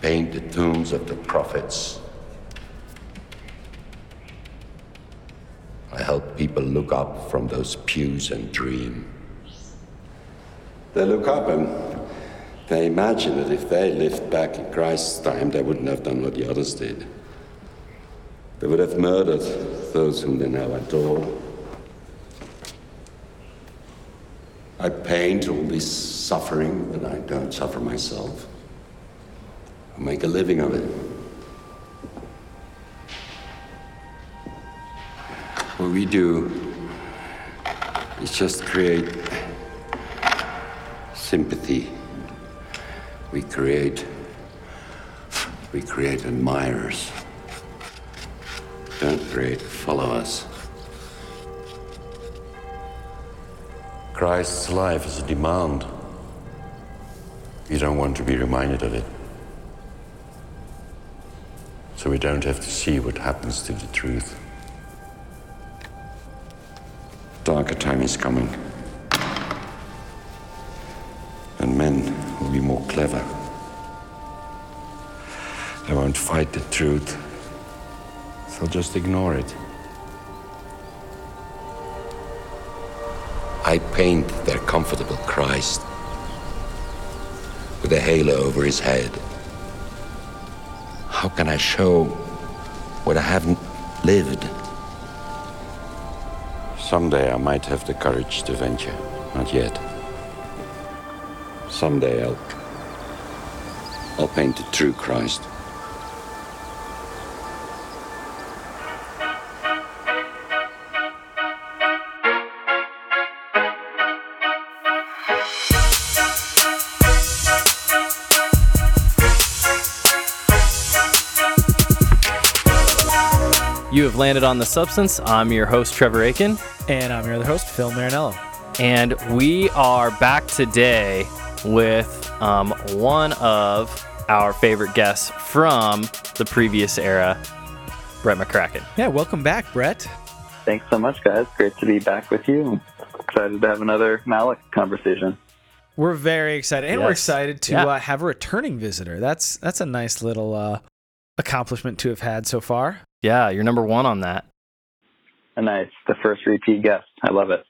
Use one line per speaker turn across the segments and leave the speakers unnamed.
paint the tombs of the prophets. I help people look up from those pews and dream. They look up and they imagine that if they lived back in Christ's time, they wouldn't have done what the others did. They would have murdered those whom they now adore. I paint all this suffering that I don't suffer myself. I make a living of it. What we do is just create sympathy. We create we create admirers. Don't create followers. Christ's life is a demand. You don't want to be reminded of it. So we don't have to see what happens to the truth. Darker time is coming. And men will be more clever. They won't fight the truth. They'll just ignore it. I paint their comfortable Christ with a halo over his head. How can I show what I haven't lived? Someday I might have the courage to venture. Not yet. Someday I'll. I'll paint the true Christ.
Have landed on the substance. I'm your host, Trevor Aiken,
And I'm your other host, Phil Marinello.
and we are back today with um, one of our favorite guests from the previous era, Brett McCracken.
Yeah, welcome back, Brett.
Thanks so much, guys. Great to be back with you. Excited to have another Malick conversation.
We're very excited, and we're excited to
Yeah.
uh, have a returning visitor. That's that's a nice little uh, accomplishment to have had so far.
Yeah, you're number one on that.
A nice, the first repeat guest. I love it.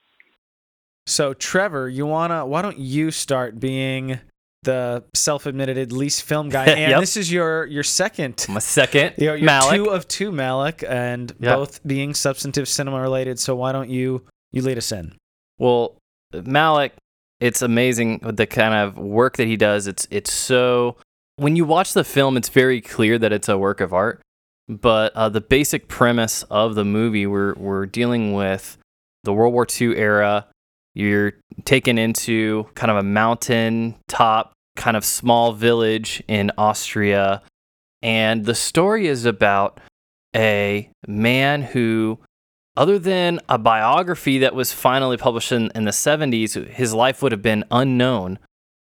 So, Trevor, you wanna? Why don't you start being the self-admitted least film guy? And
Yep.
this is your your second.
My second,
You're, you're
Malick.
two of two Malick, and
Yeah.
both being substantive cinema related. So why don't you you lead us in?
Well, Malick, it's amazing the kind of work that he does. It's it's so when you watch the film, it's very clear that it's a work of art. But uh, the basic premise of the movie, we're we're dealing with the World War II era. You're taken into kind of a mountain top, kind of small village in Austria, and the story is about a man who other than a biography that was finally published in, in the 70s, his life would have been unknown.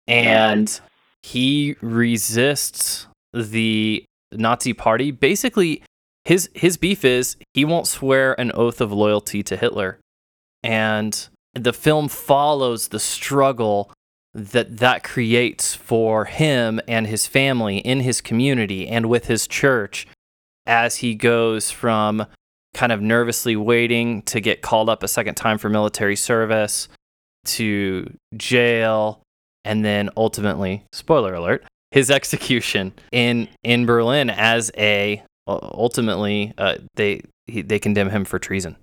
And he resists the Nazi party. Basically, his, his beef is he won't swear an oath of loyalty to Hitler. And the film follows the struggle that that creates for him and his family in his community and with his church as he goes from kind of nervously waiting to get called up a second time for military service to jail and then ultimately spoiler alert his execution in in Berlin as a ultimately uh, they he, they condemn him for treason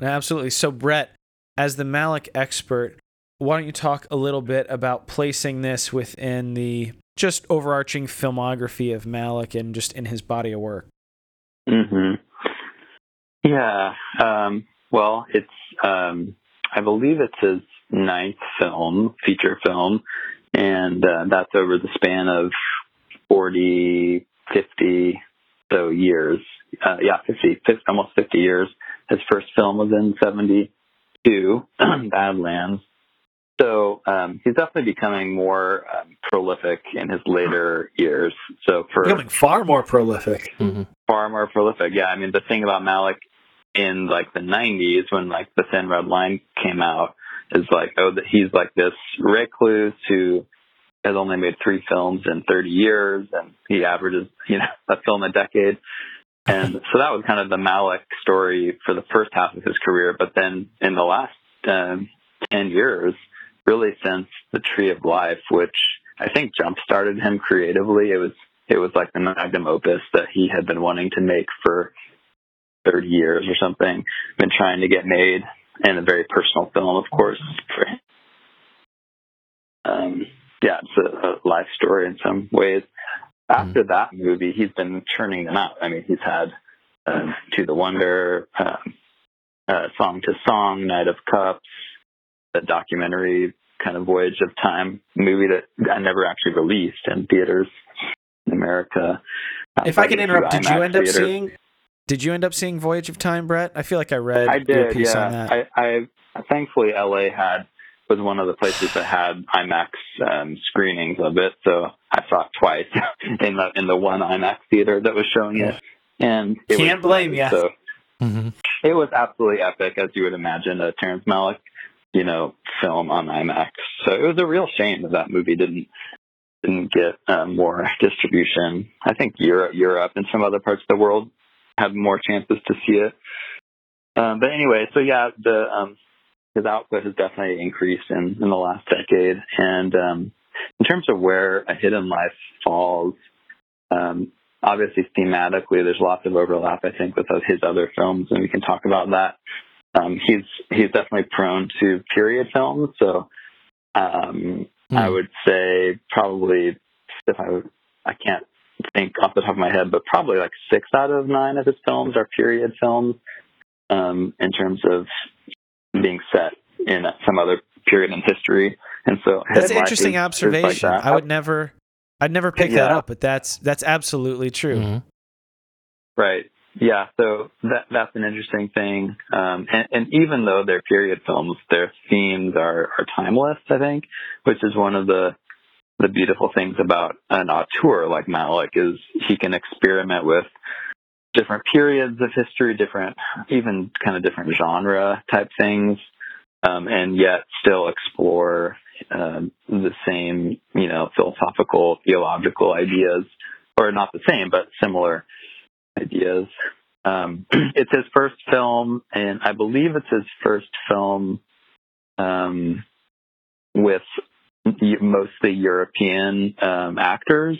Absolutely. So, Brett, as the Malick expert, why don't you talk a little bit about placing this within the just overarching filmography of Malick and just in his body of work?
hmm Yeah. Um, well, it's, um, I believe it's his ninth film, feature film, and uh, that's over the span of 40, 50 so years. Uh, yeah, 50, 50, almost 50 years. His first film was in 72, Badlands. So um, he's definitely becoming more um, prolific in his later years. So for
Becoming far more prolific.
mm-hmm.
far more prolific. Yeah, I mean the thing about Malick in like the '90s when like the Thin Red Line came out is like oh that he's like this recluse who has only made three films in 30 years, and he averages, you know, a film a decade. And so that was kind of the Malick story for the first half of his career. But then in the last um, 10 years, really since The Tree of Life, which I think jump started him creatively, it was it was like the magnum opus that he had been wanting to make for 30 years or something, been trying to get made, and a very personal film, of course, for him. Um, yeah, it's a, a life story in some ways. After mm-hmm. that movie, he's been churning them out. I mean, he's had uh, To the Wonder, um, uh, Song to Song, Knight of Cups, a documentary kind of Voyage of Time movie that I never actually released in theaters in America.
If I can interrupt, did you end up seeing? Did you end up seeing Voyage of Time, Brett? I feel like I read
I did,
your piece
yeah.
on that.
I, I thankfully LA had was one of the places that had IMAX um, screenings of it, so I saw it twice in the in the one IMAX theater that was showing it, and it
can't
was,
blame you.
So
mm-hmm.
it was absolutely epic, as you would imagine a Terrence Malick, you know, film on IMAX. So it was a real shame that that movie didn't didn't get um, more distribution. I think Europe, Europe, and some other parts of the world had more chances to see it. Um, but anyway, so yeah, the um, his output has definitely increased in, in the last decade. And um, in terms of where a hidden life falls, um, obviously thematically, there's lots of overlap. I think with his other films, and we can talk about that. Um, he's he's definitely prone to period films, so um, mm. I would say probably if I I can't think off the top of my head, but probably like six out of nine of his films are period films um, in terms of being set in some other period in history. And so
that's an interesting observation. Like I would never, I'd never pick yeah. that up, but that's that's absolutely true.
Mm-hmm.
Right. Yeah. So that that's an interesting thing. Um, and, and even though they're period films, their themes are are timeless. I think, which is one of the the beautiful things about an auteur like Malick is he can experiment with different periods of history, different, even kind of different genre type things, um, and yet still explore um, the same, you know, philosophical, theological ideas, or not the same, but similar ideas. Um, it's his first film, and I believe it's his first film um, with mostly European um, actors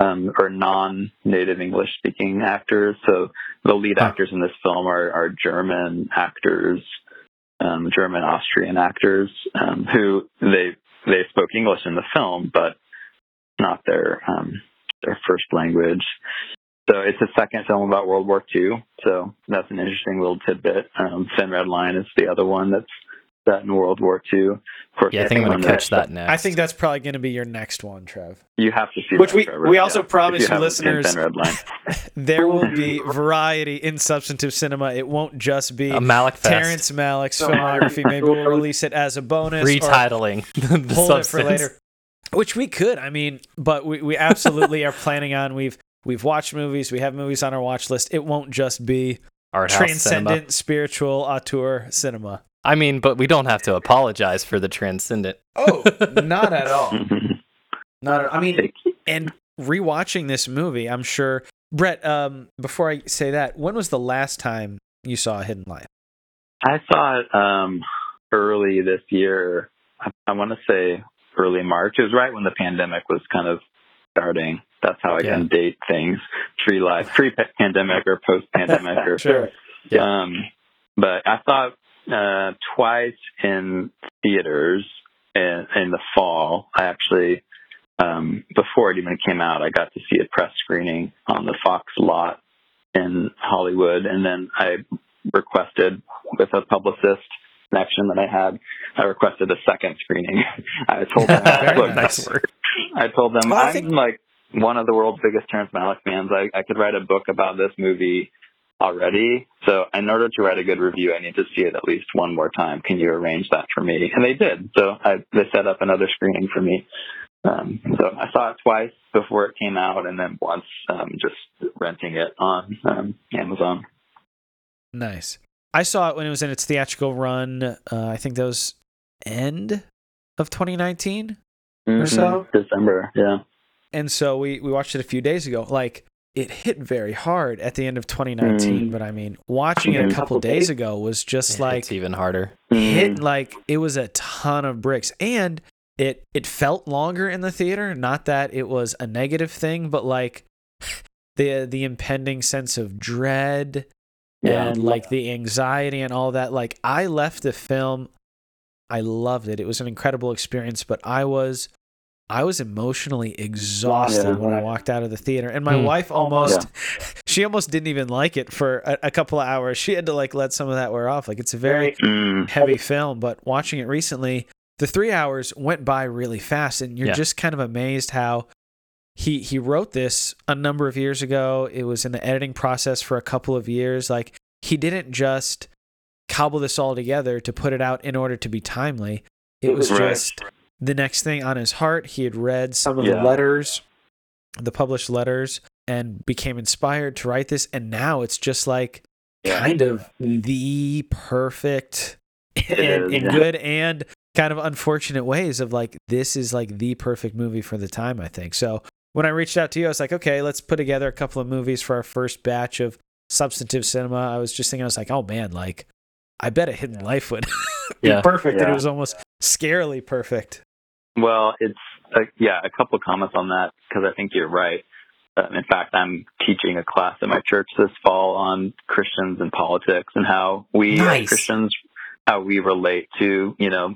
um, or non-native English speaking actors. So the lead actors in this film are, are German actors, um, German Austrian actors um, who they they spoke English in the film, but not their um, their first language. So it's a second film about World War II. So that's an interesting little tidbit. Um, Thin Red Line is the other one that's that in World War II. Of
course, yeah, I think I'm going to catch that next.
I think that's probably going to be your next one, Trev.
You have to see
Which
that,
we
Trevor.
we also
yeah.
promise you, you listeners there will be variety in substantive cinema. It won't just be
a Malick Fest.
Terrence Malick's filmography. Maybe we'll release it as a bonus.
Retitling the
hold
substance.
it for later. Which we could. I mean, but we, we absolutely are planning on. We've we've watched movies. We have movies on our watch list. It won't just be
Art
transcendent
cinema.
spiritual auteur cinema.
I mean, but we don't have to apologize for the transcendent.
Oh, not at all. not. At, I mean, and rewatching this movie, I'm sure. Brett, um, before I say that, when was the last time you saw Hidden Life?
I saw it um, early this year. I, I want to say early March. It was right when the pandemic was kind of starting. That's how I yeah. can date things. Tree life, pre-pandemic or post-pandemic, or
sure.
Yeah. Um, but I thought uh, twice in theaters in, in the fall. I actually, um, before it even came out, I got to see a press screening on the Fox lot in Hollywood, and then I requested with a publicist connection that I had, I requested a second screening. I told them, look,
nice work.
I told them
well,
I'm
think...
like one of the world's biggest Terrence Malick fans. I, I could write a book about this movie already. So in order to write a good review, I need to see it at least one more time. Can you arrange that for me? And they did. So I, they set up another screening for me. Um, so I saw it twice before it came out, and then once um, just renting it on um, Amazon.
Nice. I saw it when it was in its theatrical run. Uh, I think that was end of 2019. or so.
December, yeah.
And so we we watched it a few days ago. Like it hit very hard at the end of 2019,
Mm.
but I mean, watching it a
Mhm.
couple days ago was just like
it's even harder.
hit
Mm.
like it was a ton of bricks and it it felt longer in the theater not that it was a negative thing but like the the impending sense of dread
Yeah.
and like the anxiety and all that like i left the film i loved it it was an incredible experience but i was i was emotionally exhausted
Yeah.
when i walked out of the theater and my
Hmm.
wife almost she almost didn't even like it for a, a couple of hours she had to like let some of that wear off like it's a very
Mm.
heavy film, but watching it recently, the three hours went by really fast, and you're
Yeah.
just kind of amazed how he he wrote this a number of years ago. It was in the editing process for a couple of years. Like he didn't just cobble this all together to put it out in order to be timely. It was
Right.
just the next thing on his heart. He had read some of the letters, the published letters, and became inspired to write this. And now it's just like
Yeah.
kind of the perfect in, in good and kind of unfortunate ways of like this is like the perfect movie for the time i think so when i reached out to you i was like okay let's put together a couple of movies for our first batch of substantive cinema i was just thinking i was like oh man like i bet a hidden life would be
Yeah.
perfect and it was almost scarily perfect
Well, it's uh, yeah, a couple of comments on that because I think you're right. Um, in fact, I'm teaching a class at my church this fall on Christians and politics and how we
Nice.
as Christians how we relate to you know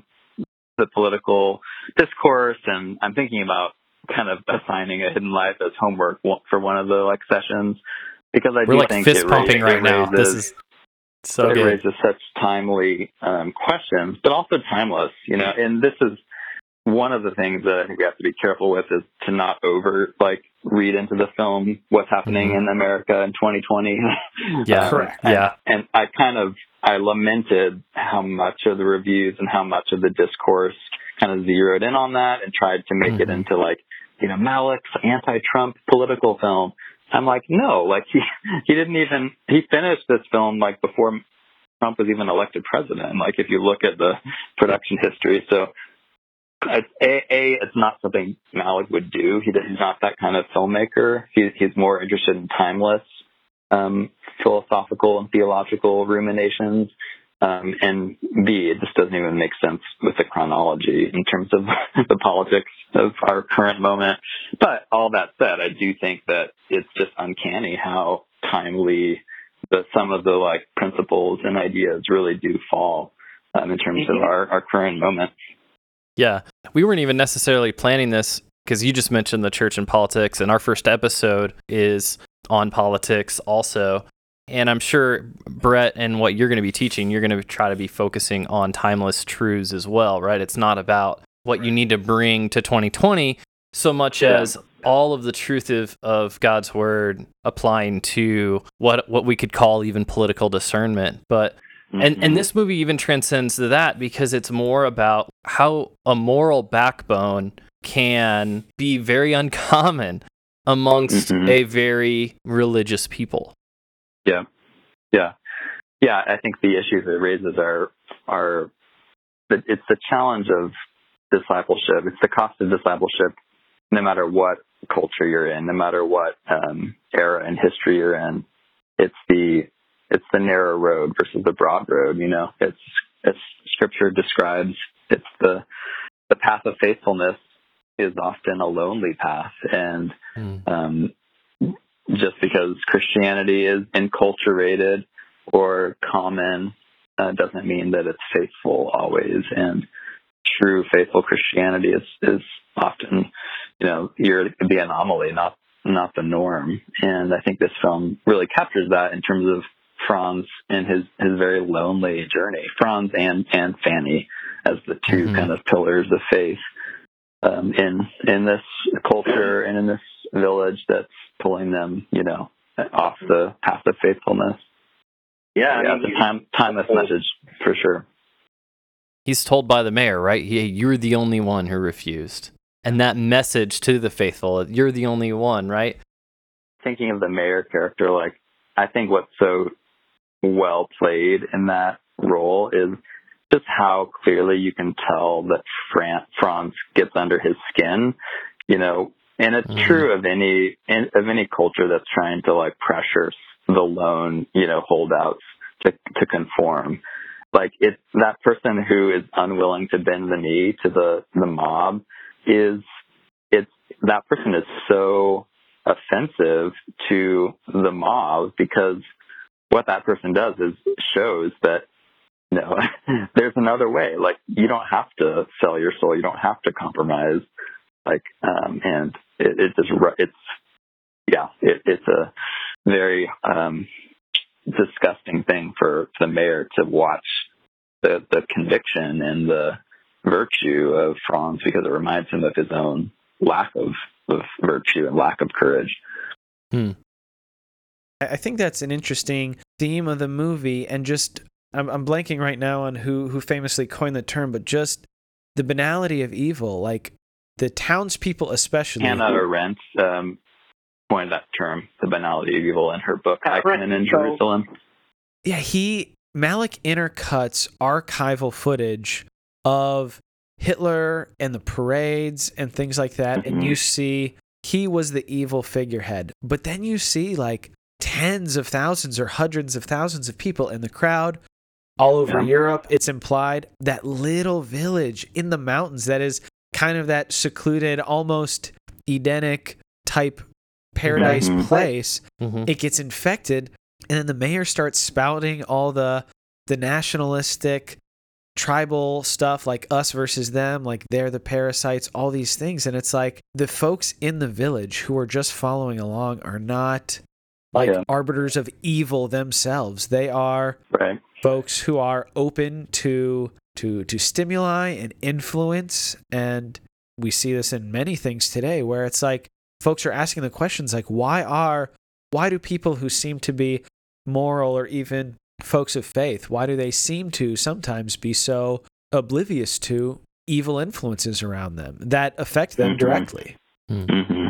the political discourse, and I'm thinking about kind of assigning a hidden life as homework for one of the like sessions because I
We're
do
like
think
fist
it
pumping
raises-
right now. This is so
it
good.
raises such timely um, questions, but also timeless. You know, and this is one of the things that I think we have to be careful with is to not over like read into the film what's happening
Mhm.
in America in 2020.
Yeah.
Um,
Correct.
and-
Yeah.
and I kind of I lamented how much of the reviews and how much of the discourse kind of zeroed in on that and tried to make it
Mhm.
into like you know Malick's anti-Trump political film. I'm like, no, like he he didn't even he finished this film like before Trump was even elected president. Like if you look at the production history, so it's, a, a it's not something Malick would do. He, he's not that kind of filmmaker. He, he's more interested in timeless um, philosophical and theological ruminations. Um, and B, it just doesn't even make sense with the chronology in terms of the politics of our current moment. But all that said, I do think that it's just uncanny how timely the, some of the like principles and ideas really do fall um, in terms of our, our current moment.
Yeah. We weren't even necessarily planning this because you just mentioned the church and politics, and our first episode is on politics also. And I'm sure, Brett, and what you're going to be teaching, you're going to try to be focusing on timeless truths as well, right? It's not about what you need to bring to 2020 so much
Yeah.
as all of the truth of, of God's word applying to what what we could call even political discernment. But and and this movie even transcends that because it's more about how a moral backbone can be very uncommon amongst
Mhm.
a very religious people.
Yeah, yeah, yeah. I think the issues it raises are are the- it's the challenge of discipleship. It's the cost of discipleship, no matter what culture you're in, no matter what um, era and history you're in. It's the it's the narrow road versus the broad road. You know, it's it's Scripture describes it's the the path of faithfulness is often a lonely path, and um, just because Christianity is enculturated or common uh, doesn't mean that it's faithful always. And true faithful Christianity is is often, you know, you're the anomaly, not not the norm. And I think this film really captures that in terms of Franz and his his very lonely journey. Franz and and Fanny as the 2
Mhm.
kind of pillars of faith um, in in this culture and in this village that's pulling them, you know, off the path of faithfulness.
Yeah, I mean,
it's a time timeless message for sure.
He's told by the mayor, right? He, you're the only one who refused. And that message to the faithful, you're the only one, right?
Thinking of the mayor character, like I think what's so well played in that role is just how clearly you can tell that Fran- Franz gets under his skin, you know, and it's
Mhm.
true of any of any culture that's trying to like pressure the lone, you know, holdouts to to conform. Like it's that person who is unwilling to bend the knee to the the mob is it's that person is so offensive to the mob because what that person does is shows that know there's another way. Like you don't have to sell your soul. You don't have to compromise. Like um and it, it just it's yeah it, it's a very um disgusting thing for the mayor to watch the the conviction and the virtue of Franz because it reminds him of his own lack of, of virtue and lack of courage.
I I think that's an interesting theme of the movie, and just I'm, I'm blanking right now on who who famously coined the term, but just the banality of evil, like the townspeople especially.
Hannah Arendt um, coined that term, the banality of evil, in her book
Yeah,
Eichmann
right.
in
So-
Jerusalem.
Yeah, he Malick intercuts archival footage of Hitler and the parades and things like that, and
Mhm.
you see he was the evil figurehead. But then you see like tens of thousands or hundreds of thousands of people in the crowd all over
Yeah.
Europe. It's implied that little village in the mountains that is kind of that secluded, almost Edenic type paradise
Mhm.
place
Mhm.
it gets infected and then the mayor starts spouting all the the nationalistic tribal stuff like us versus them like they're the parasites all these things and it's like the folks in the village who are just following along are not like
Yeah.
arbiters of evil themselves they are
Right.
folks who are open to to to stimuli and influence and we see this in many things today where it's like folks are asking the questions like why are why do people who seem to be moral or even folks of faith why do they seem to sometimes be so oblivious to evil influences around them that affect them
Mhm.
directly
hmm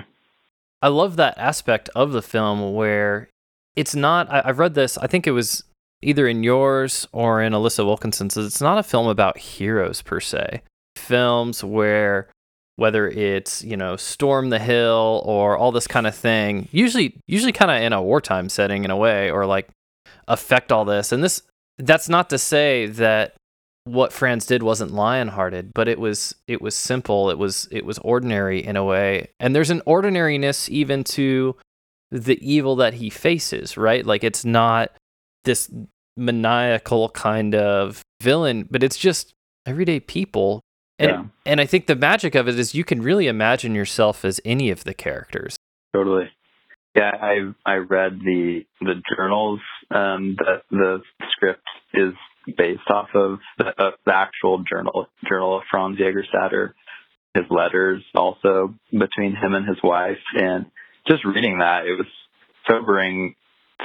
I love that aspect of the film where it's not. I, I've read this. I think it was either in yours or in Alissa Wilkinson's. It's not a film about heroes per se. Films where whether it's you know storm the hill or all this kind of thing, usually usually kind of in a wartime setting in a way, or like affect all this. And this that's not to say that what Franz did wasn't lion-hearted, but it was it was simple. It was it was ordinary in a way, and there's an ordinariness even to the evil that he faces. Right, like it's not this maniacal kind of villain, but it's just everyday people. And
Yeah.
and I think the magic of it is you can really imagine yourself as any of the characters.
Totally. Yeah, I I read the the journals um, that the script is based off of the, the actual journal journal of Franz Jägerstatter, his letters also between him and his wife, and just reading that, it was sobering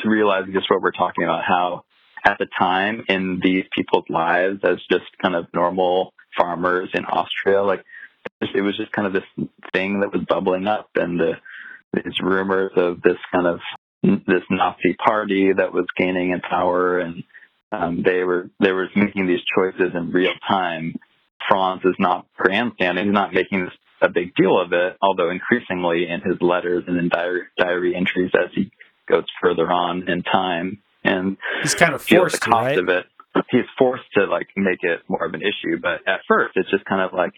to realize just what we're talking about. How at the time in these people's lives, as just kind of normal farmers in Austria, like it was just kind of this thing that was bubbling up, and the these rumors of this kind of this Nazi party that was gaining in power, and um, they were they were making these choices in real time. Franz is not grandstanding; he's not making this a big deal of it. Although increasingly in his letters and in diary, diary entries as he goes further on in time, and
he's kind of
the
forced to
cost
right
of it. He's forced to like make it more of an issue, but at first it's just kind of like,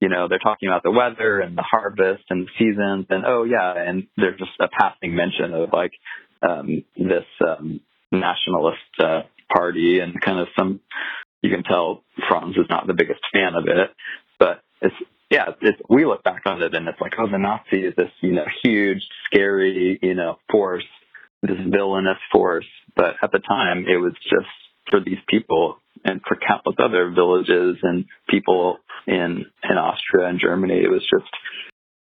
you know, they're talking about the weather and the harvest and the seasons, and oh yeah, and there's just a passing mention of like um, this um, nationalist uh, party and kind of some. You can tell Franz is not the biggest fan of it, but it's yeah, it's we look back on it and it's like, oh, the Nazi is this you know huge, scary you know force, this villainous force, but at the time it was just for these people and for countless other villages and people in in Austria and Germany. It was just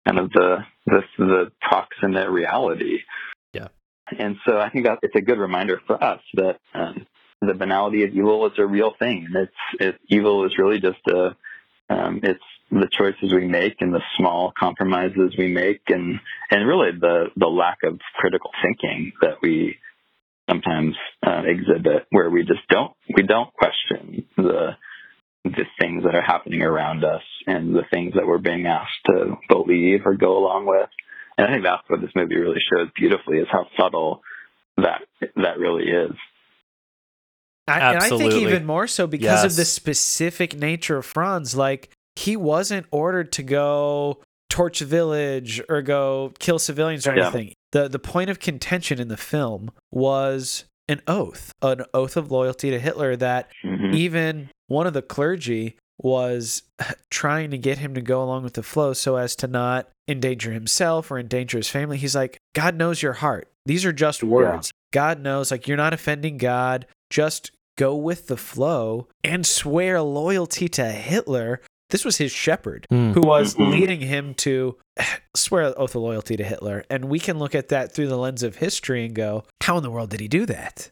kind of the the, the proximate reality.
Yeah.
And so I think that it's a good reminder for us that um, the banality of evil is a real thing. It's it, evil is really just a um, it's the choices we make and the small compromises we make and and really the the lack of critical thinking that we sometimes uh, exhibit where we just don't we don't question the the things that are happening around us and the things that we're being asked to believe or go along with. And I think that's what this movie really shows beautifully is how subtle that that really is.
I, and I think even more so because of the specific nature of Franz. Like he wasn't ordered to go torch a village or go kill civilians or
Yeah.
anything. The the point of contention in the film was an oath, an oath of loyalty to Hitler that
Mhm.
even one of the clergy was trying to get him to go along with the flow so as to not endanger himself or endanger his family. He's like, God knows your heart. These are just words. God knows, like, you're not offending God. Just go with the flow and swear loyalty to Hitler. This was his shepherd
Hmm.
who was
Mhm.
leading him to swear an oath of loyalty to Hitler. And we can look at that through the lens of history and go, how in the world did he do that?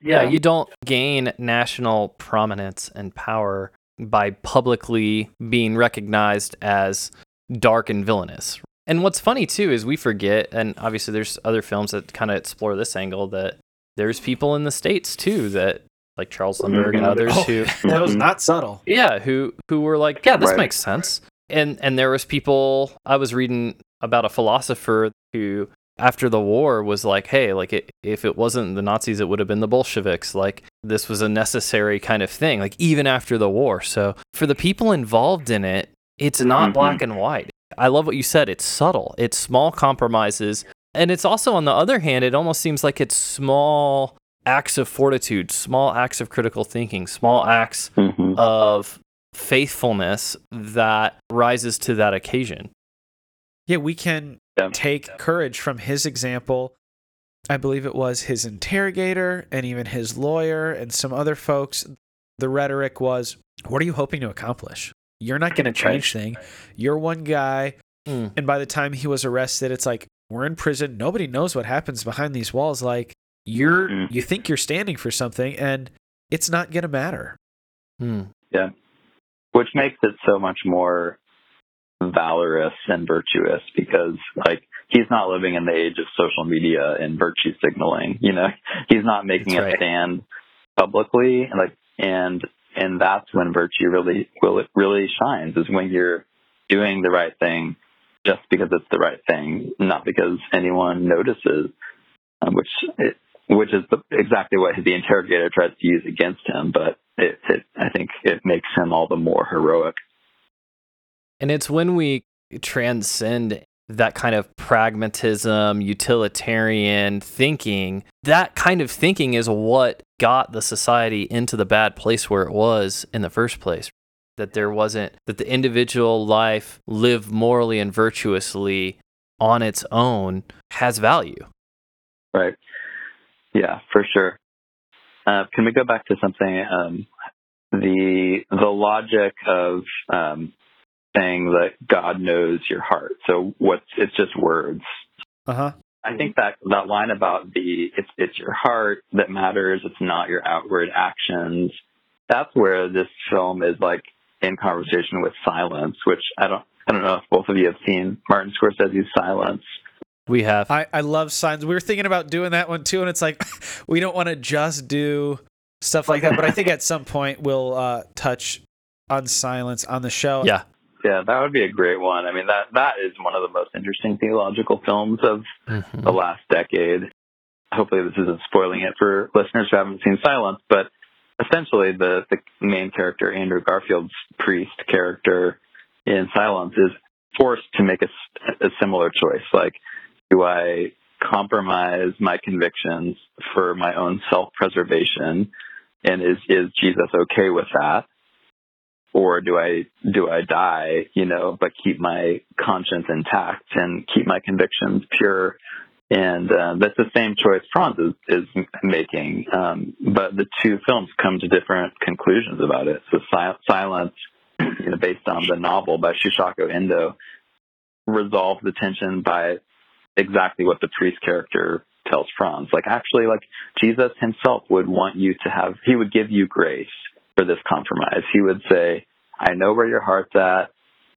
Yeah, you don't gain national prominence and power by publicly being recognized as dark and villainous. And what's funny too is we forget, and obviously there's other films that kind of explore this angle that there's people in the states too that like Charles Lindbergh and others
Oh.
who
That was not subtle.
yeah who who were like yeah this
Right.
makes sense and and there was people i was reading about a philosopher who after the war was like hey like it, if it wasn't the nazis it would have been the bolsheviks like this was a necessary kind of thing like even after the war so for the people involved in it it's not
Mhm.
black and white i love what you said it's subtle it's small compromises and it's also on the other hand it almost seems like it's small acts of fortitude small acts of critical thinking small acts
Mhm.
of faithfulness that rises to that occasion.
Yeah, we can
Yeah.
take courage from his example. I believe it was his interrogator and even his lawyer and some other folks. The rhetoric was, What are you hoping to accomplish? You're not going to change thing. You're one guy.
Mm.
And by the time he was arrested, it's like, We're in prison. Nobody knows what happens behind these walls. Like, you're,
Mhm.
you think you're standing for something and it's not going to matter.
Hmm.
which makes it so much more valorous and virtuous because like he's not living in the age of social media and virtue signaling you know he's not making
That's
a
right.
stand publicly like and and that's when virtue really will it really shines is when you're doing the right thing just because it's the right thing not because anyone notices um, which it, which is the, exactly what the interrogator tries to use against him but it, it I think it makes him all the more heroic
And it's when we transcend that kind of pragmatism, utilitarian thinking, that kind of thinking is what got the society into the bad place where it was in the first place. That there wasn't, that the individual life lived morally and virtuously on its own has value.
Right. Yeah, for sure. Uh, can we go back to something? Um, the the logic of um, saying that God knows your heart. So what's it's just words.
Uh huh.
I think that that line about the it's it's your heart that matters. It's not your outward actions. That's where this film is like in conversation with silence, which I don't I don't know if both of you have seen Martin Scorsese's Silence.
We have.
I, I love signs. We were thinking about doing that one too, and it's like we don't want to just do stuff like that. But I think at some point we'll uh, touch on silence on the show.
yeah.
Yeah, that would be a great one. I mean, that that is one of the most interesting theological films of
Mhm.
the last decade. Hopefully, this isn't spoiling it for listeners who haven't seen Silence, but essentially, the the main character, Andrew Garfield's priest character in Silence, is forced to make a, a similar choice. Like, do I compromise my convictions for my own self preservation, and is is Jesus okay with that? or do I do I die, you know, but keep my conscience intact and keep my convictions pure? And uh, that's the same choice Franz is, is making, um, but the two films come to different conclusions about it. So Sil- Silence, you know, based on the novel by Shusaku Endo, resolves the tension by exactly what the priest character tells Franz. Like actually, like Jesus himself would want you to have, he would give you grace for this compromise. He would say, I know where your heart's at.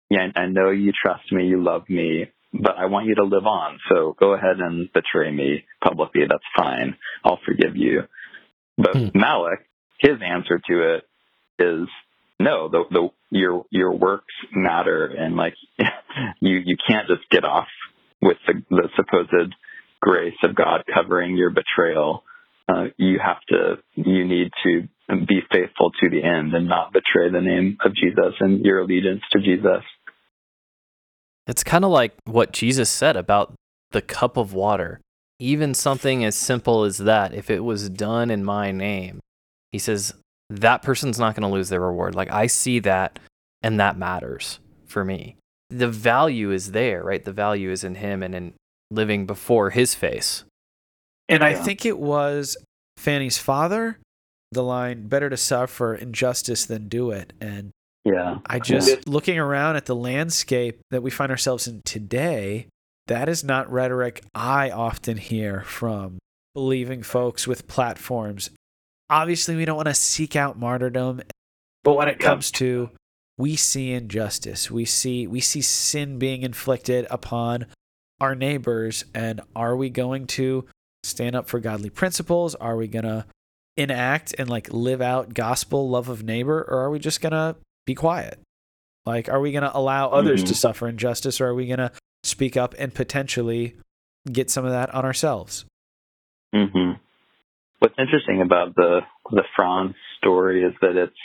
Yeah, I know you trust me, you love me, but I want you to live on. So go ahead and betray me publicly. That's fine. I'll forgive you. But
Hmm.
Malick, his answer to it is no, the, the your your works matter, and like you you can't just get off with the, the supposed grace of God covering your betrayal. Uh, you have to you need to be faithful to the end and not betray the name of Jesus and your allegiance to Jesus.
It's kind of like what Jesus said about the cup of water. Even something as simple as that, if it was done in my name, he says, that person's not going to lose their reward. Like I see that and that matters for me. The value is there, right? The value is in him and in living before his face.
And I think it was Fanny's father, the line, better to suffer injustice than do it. And
Yeah.
I just looking around at the landscape that we find ourselves in today, that is not rhetoric I often hear from believing folks with platforms. Obviously, we don't want to seek out martyrdom, but when it
Yeah.
comes to we see injustice, we see we see sin being inflicted upon our neighbors and are we going to stand up for godly principles? Are we going to enact and like live out gospel love of neighbor or are we just going to be quiet? Like, are we going to allow others to
Mhm.
suffer injustice or are we going to speak up and potentially get some of that on ourselves?
hmm What's interesting about the the Franz story is that it's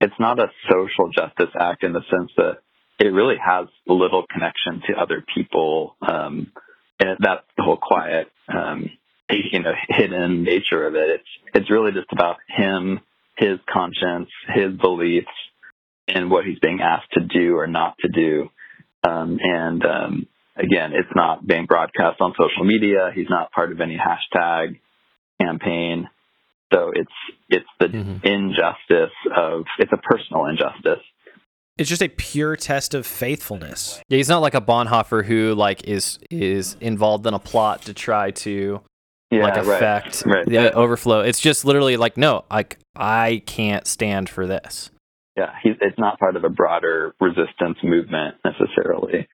it's not a social justice act in the sense that it really has little connection to other people, um, and that's the whole quiet, um, you know, hidden nature of it. It's it's really just about him, his conscience, his beliefs, and what he's being asked to do or not to do. Um, and um, again, it's not being broadcast on social media. He's not part of any hashtag campaign. So it's it's the
Mhm.
injustice of it's a personal injustice.
It's just a pure test of faithfulness.
Yeah, he's not like a Bonhoeffer who like is is involved in a plot to try to
Yeah,
like
right.
affect
Right.
the overflow. It's just literally like, no, like I can't stand for this.
Yeah, it's not part of a broader resistance movement necessarily.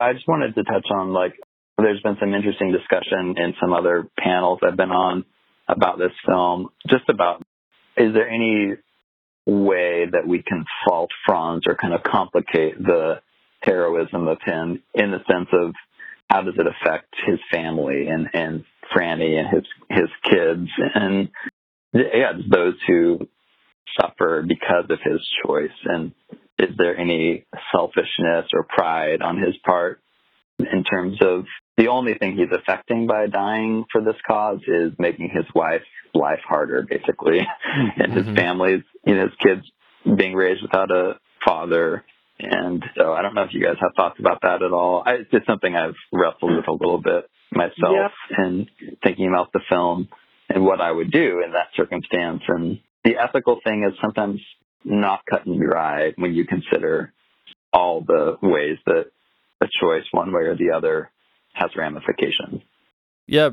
I just wanted to touch on like there's been some interesting discussion in some other panels I've been on about this film, just about is there any way that we can fault Franz or kind of complicate the heroism of him in the sense of how does it affect his family and, and Franny and his his kids and yeah, those who suffer because of his choice and is there any selfishness or pride on his part in terms of the only thing he's affecting by dying for this cause is making his wife's life harder basically and his
Mhm.
family's you know his kids being raised without a father and so I don't know if you guys have thoughts about that at all. I, it's just something I've wrestled with a little bit myself and thinking about the film and what I would do in that circumstance. And the ethical thing is sometimes not cut and dry when you consider all the ways that a choice, one way or the other, has ramifications.
Yeah,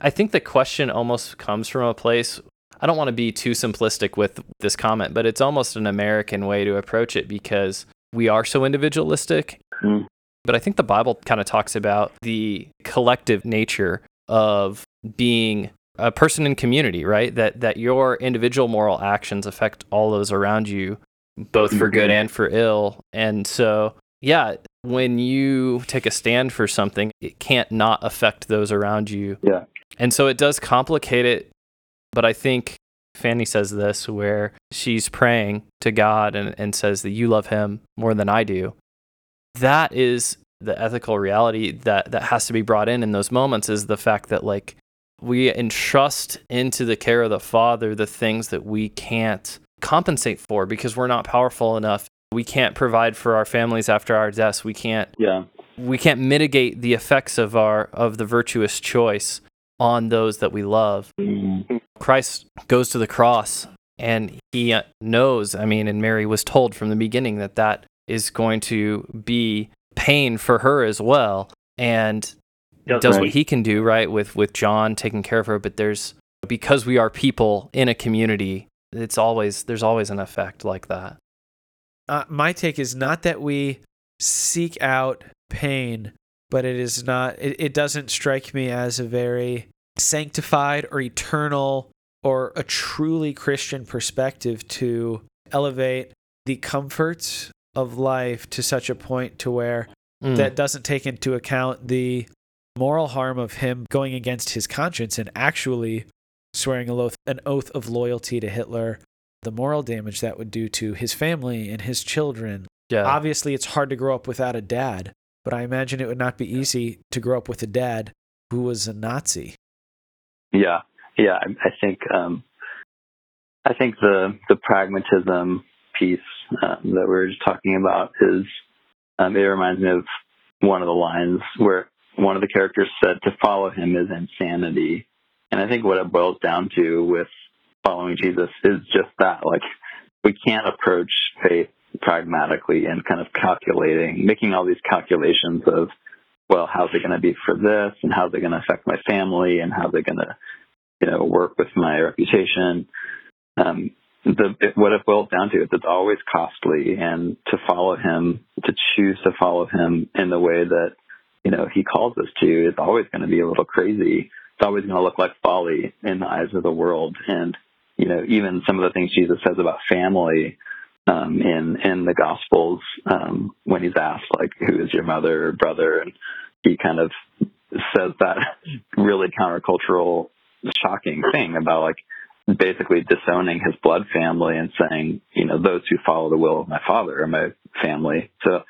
I- think the question almost comes from a place. I don't want to be too simplistic with this comment, but it's almost an American way to approach it because we are so individualistic.
Mm.
But I think the Bible kind of talks about the collective nature of being a person in community, right? That that your individual moral actions affect all those around you, both for good mm-hmm. and for ill. And so, yeah, when you take a stand for something, it can't not affect those around you.
Yeah.
And so it does complicate it, but I think Fanny says this where she's praying to God and, and says that you love him more than I do. That is the ethical reality that, that has to be brought in in those moments is the fact that like we entrust into the care of the Father the things that we can't compensate for because we're not powerful enough. We can't provide for our families after our deaths. We can't
Yeah.
we can't mitigate the effects of our of the virtuous choice on those that we love. Christ goes to the cross and he uh, knows, I mean, and Mary was told from the beginning that that is going to be pain for her as well and
That's
does
right.
what he can do, right, with with John taking care of her, but there's because we are people in a community, it's always there's always an effect like that.
uh, my take is not that we seek out pain, but it is not. It, it doesn't strike me as a very sanctified or eternal or a truly Christian perspective to elevate the comforts of life to such a point to where
Mm.
that doesn't take into account the moral harm of him going against his conscience and actually swearing a oath, an oath of loyalty to Hitler, the moral damage that would do to his family and his children.
yeah.
Obviously, it's hard to grow up without a dad, but I imagine it would not be easy to grow up with a dad who was a Nazi.
Yeah, yeah. I, I think um, I think the the pragmatism piece um, that we were just talking about is um, it reminds me of one of the lines where one of the characters said to follow him is insanity, and I think what it boils down to with following Jesus is just that. Like we can't approach faith pragmatically and kind of calculating, making all these calculations of well, how's it going to be for this, and how's it going to affect my family, and how's it going to, you know, work with my reputation. Um, the what it boils down to is it's always costly, and to follow him, to choose to follow him in the way that you know he calls us to, is always going to be a little crazy. It's always going to look like folly in the eyes of the world, and you know, even some of the things Jesus says about family um, in in the Gospels um, when he's asked like, "Who is your mother or brother?" and he kind of says that really countercultural, shocking thing about like basically disowning his blood family and saying, you know, those who follow the will of my father are my family. So,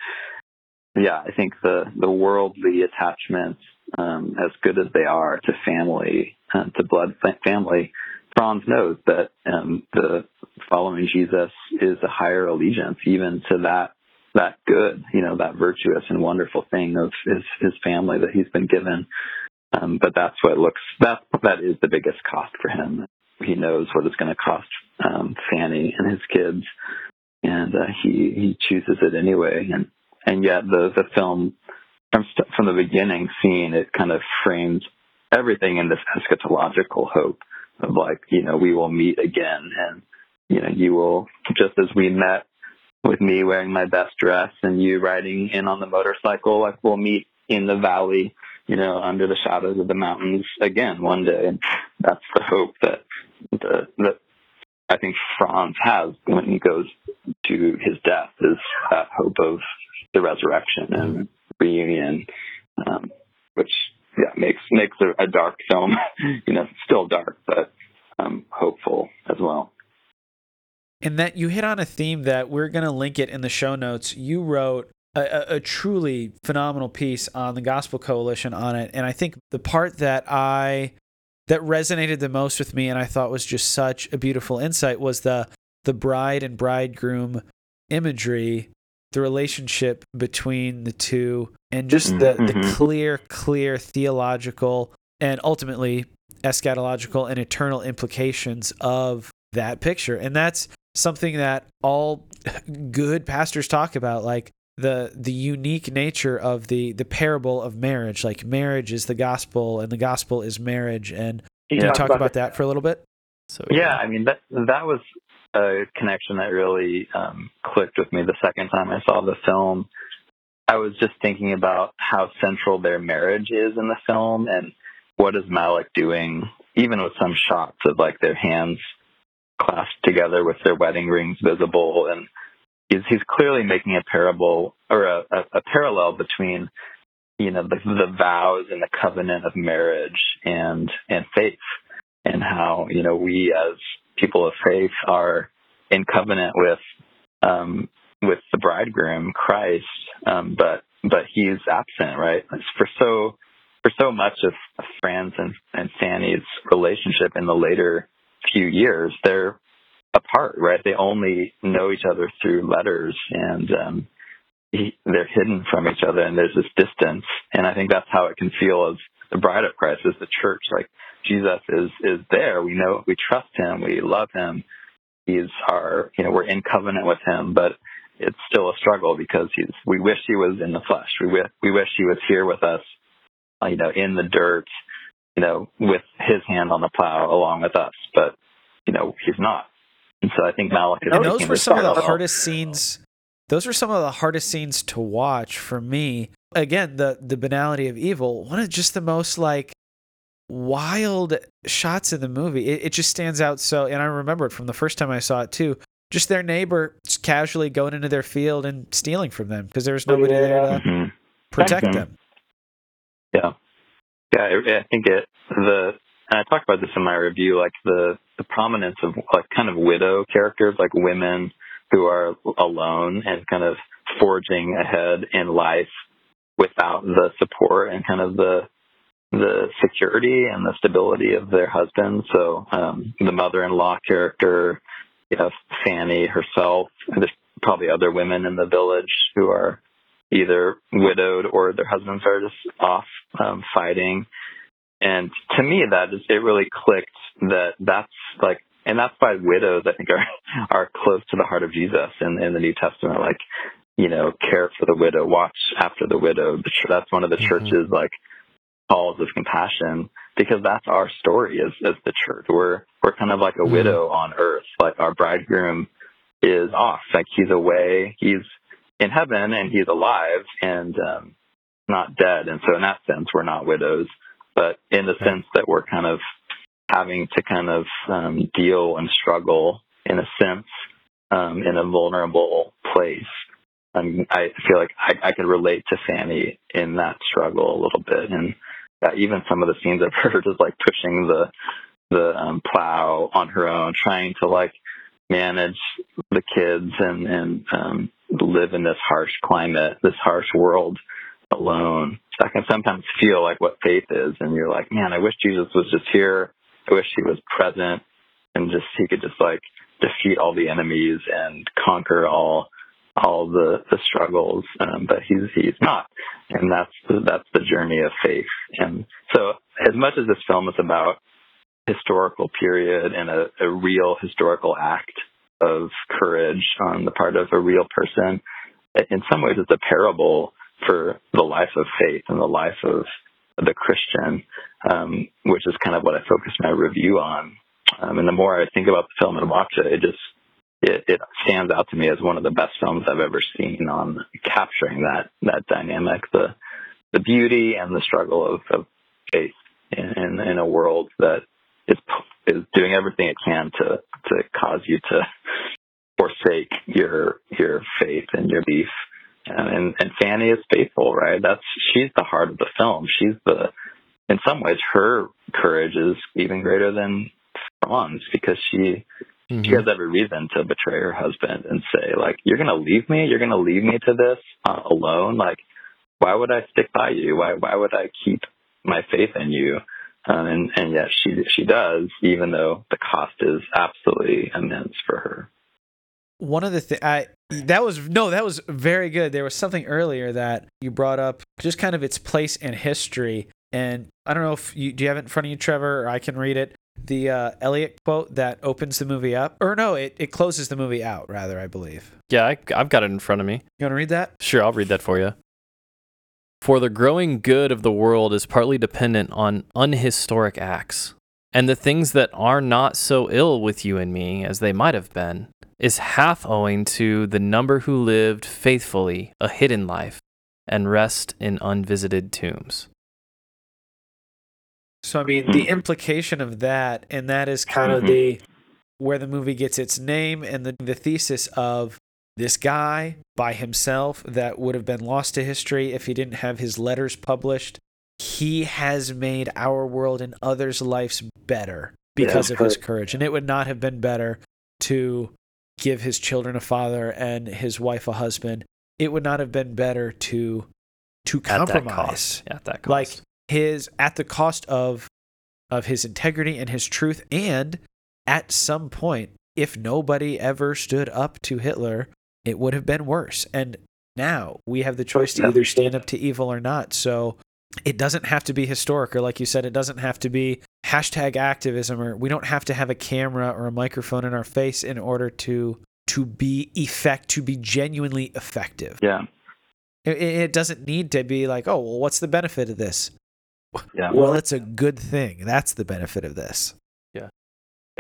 yeah, I think the the worldly attachments, um, as good as they are to family, uh, to blood family, Franz knows that um, the following Jesus is a higher allegiance even to that that good, you know, that virtuous and wonderful thing of his his family that he's been given. Um, but that's what looks that that is the biggest cost for him. He knows what it's going to cost um, Fanny and his kids, and uh, he he chooses it anyway. And and yet the the film from from the beginning scene it kind of frames everything in this eschatological hope of like you know we will meet again and you know you will just as we met with me wearing my best dress and you riding in on the motorcycle like we'll meet in the valley you know under the shadows of the mountains again one day. And that's the hope that the that I think Franz has when he goes to his death is that hope of the resurrection and reunion um, which yeah makes makes a, a dark film you know still dark but um, hopeful as well
And that you hit on a theme that we're going to link it in the show notes. You wrote a, a, a truly phenomenal piece on the Gospel Coalition on it. And I think the part that I that resonated the most with me and I thought was just such a beautiful insight was the the bride and bridegroom imagery, the relationship between the two, and just the, the
Mhm.
clear, clear theological and ultimately eschatological and eternal implications of that picture. And that's something that all good pastors talk about, like the the unique nature of the the parable of marriage. Like marriage is the gospel and the gospel is marriage. And can you talk about that for a little bit?
So
Yeah, I mean that that was a connection that really um, clicked with me the second time I saw the film. I was just thinking about how central their marriage is in the film, and what is Malick doing, even with some shots of like their hands clasped together with their wedding rings visible, and he's he's clearly making a parable or a, a, a parallel between you know the, the vows and the covenant of marriage and and faith and how you know we as people of faith are in covenant with um, with the bridegroom Christ, um, but but he's absent, right? For so for so much of Franz and, and Fanny's relationship in the later few years, they're apart, right? They only know each other through letters, and um, he, they're hidden from each other, and there's this distance. And I think that's how it can feel as the bride of Christ, as the church, like Jesus is is there. We know we trust him. We love him. He's our you know we're in covenant with him, but it's still a struggle because he's we wish he was in the flesh. We wish we wish he was here with us, you know, in the dirt, you know, with his hand on the plow along with us. But you know he's not. And so I think Malick is
and those were some of the
parallel.
hardest scenes those were some of the hardest scenes to watch for me again the the banality of evil one of just the most like wild shots in the movie it, it just stands out so and i remember it from the first time i saw it too just their neighbor just casually going into their field and stealing from them because there's nobody there to
Mhm.
protect them.
Yeah, yeah. I, I think it the and I talked about this in my review, like the the prominence of like kind of widow characters, like women who are alone and kind of forging ahead in life without the support and kind of the the security and the stability of their husbands. So um, the mother-in-law character, you know, Fanny herself, and there's probably other women in the village who are either widowed or their husbands are just off um, fighting. And to me, that is, it really clicked that that's like, and that's why widows, I think, are are close to the heart of Jesus in, in the New Testament. Like, you know, care for the widow, watch after the widow. That's one of the
Mhm.
church's like calls of compassion because that's our story as as the church. We're we're kind of like a
Mhm.
widow on earth. Like our bridegroom is off, like he's away, he's in heaven and he's alive and um, not dead. And so in that sense, we're not widows, but in the sense that we're kind of having to kind of um, deal and struggle in a sense um, in a vulnerable place. Um, I feel like I, I could relate to Fanny in that struggle a little bit, and uh, even some of the scenes of her just like pushing the the um, plow on her own, trying to like manage the kids and and um, live in this harsh climate, this harsh world alone. So I can sometimes feel like what faith is, and you're like, man, I wish Jesus was just here. I wish he was present, and just he could just like defeat all the enemies and conquer all all the the struggles. Um, but he's he's not, and that's the, that's the journey of faith. And so, as much as this film is about historical period and a, a real historical act of courage on the part of a real person, in some ways it's a parable for the life of faith and the life of the Christian, um, which is kind of what I focus my review on. Um, and the more I think about the film and watch it, it just it, it stands out to me as one of the best films I've ever seen on capturing that that dynamic, the the beauty and the struggle of, of faith in, in, in a world that is is doing everything it can to to cause you to forsake your your faith and your belief. And and Fanny is faithful, right? That's she's the heart of the film. She's the in some ways her courage is even greater than Franz because she she
Mhm.
has every reason to betray her husband and say like you're gonna leave me you're gonna leave me to this uh, alone like why would i stick by you why why would i keep my faith in you um, and and yet she she does even though the cost is absolutely immense for her
One of the things I that was no, that was very good. There was something earlier that you brought up, just kind of its place in history. And I don't know if you do you have it in front of you, Trevor, or I can read it. The uh, Eliot quote that opens the movie up, or no, it, it closes the movie out. Rather, I believe.
Yeah, I, I've got it in front of me.
You want to read that?
Sure, I'll read that for you. For the growing good of the world is partly dependent on unhistoric acts, and the things that are not so ill with you and me as they might have been is half owing to the number who lived faithfully a hidden life and rest in unvisited tombs.
So I mean, the implication of that, and that is kind of
Mhm.
the where the movie gets its name, and the the thesis of this guy by himself that would have been lost to history if he didn't have his letters published. He has made our world and others' lives better because
Yeah.
of his courage, and it would not have been better to give his children a father and his wife a husband. It would not have been better to to
At that
compromise
cost. At that cost.
like his at the cost of of his integrity and his truth and at some point if nobody ever stood up to Hitler it would have been worse and now we have the choice to either stand up to evil or not so it doesn't have to be historic or like you said it doesn't have to be hashtag activism or we don't have to have a camera or a microphone in our face in order to to be effect to be genuinely effective
yeah
it, it doesn't need to be like oh well what's the benefit of this
yeah
well, it's a good thing. That's the benefit of this. Yeah.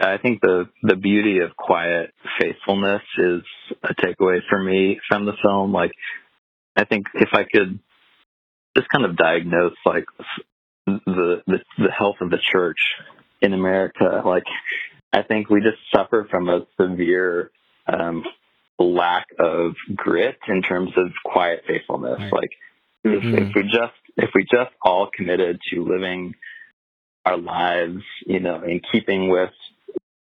I think the the beauty of quiet faithfulness is a takeaway for me from the film. Like, I think if I could just kind of diagnose like the the, the health of the church in America, like I think we just suffer from a severe um, lack of grit in terms of quiet faithfulness.
Right.
Like if,
Mhm.
if we just if we just all committed to living our lives, you know, in keeping with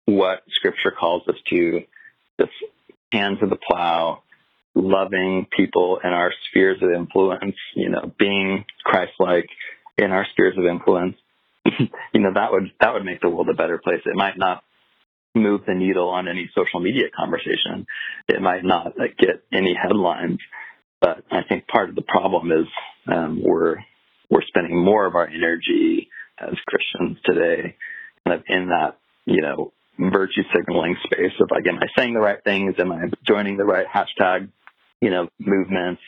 what Scripture calls us to, just hand to the plow, loving people in our spheres of influence, you know, being Christ-like in our spheres of influence, you know, that would that would make the world a better place. It might not move the needle on any social media conversation. It might not like, get any headlines, but I think part of the problem is um, we're we're spending more of our energy as Christians today, kind of in that you know virtue signaling space of like, am I saying the right things? Am I joining the right hashtag? You know, movements.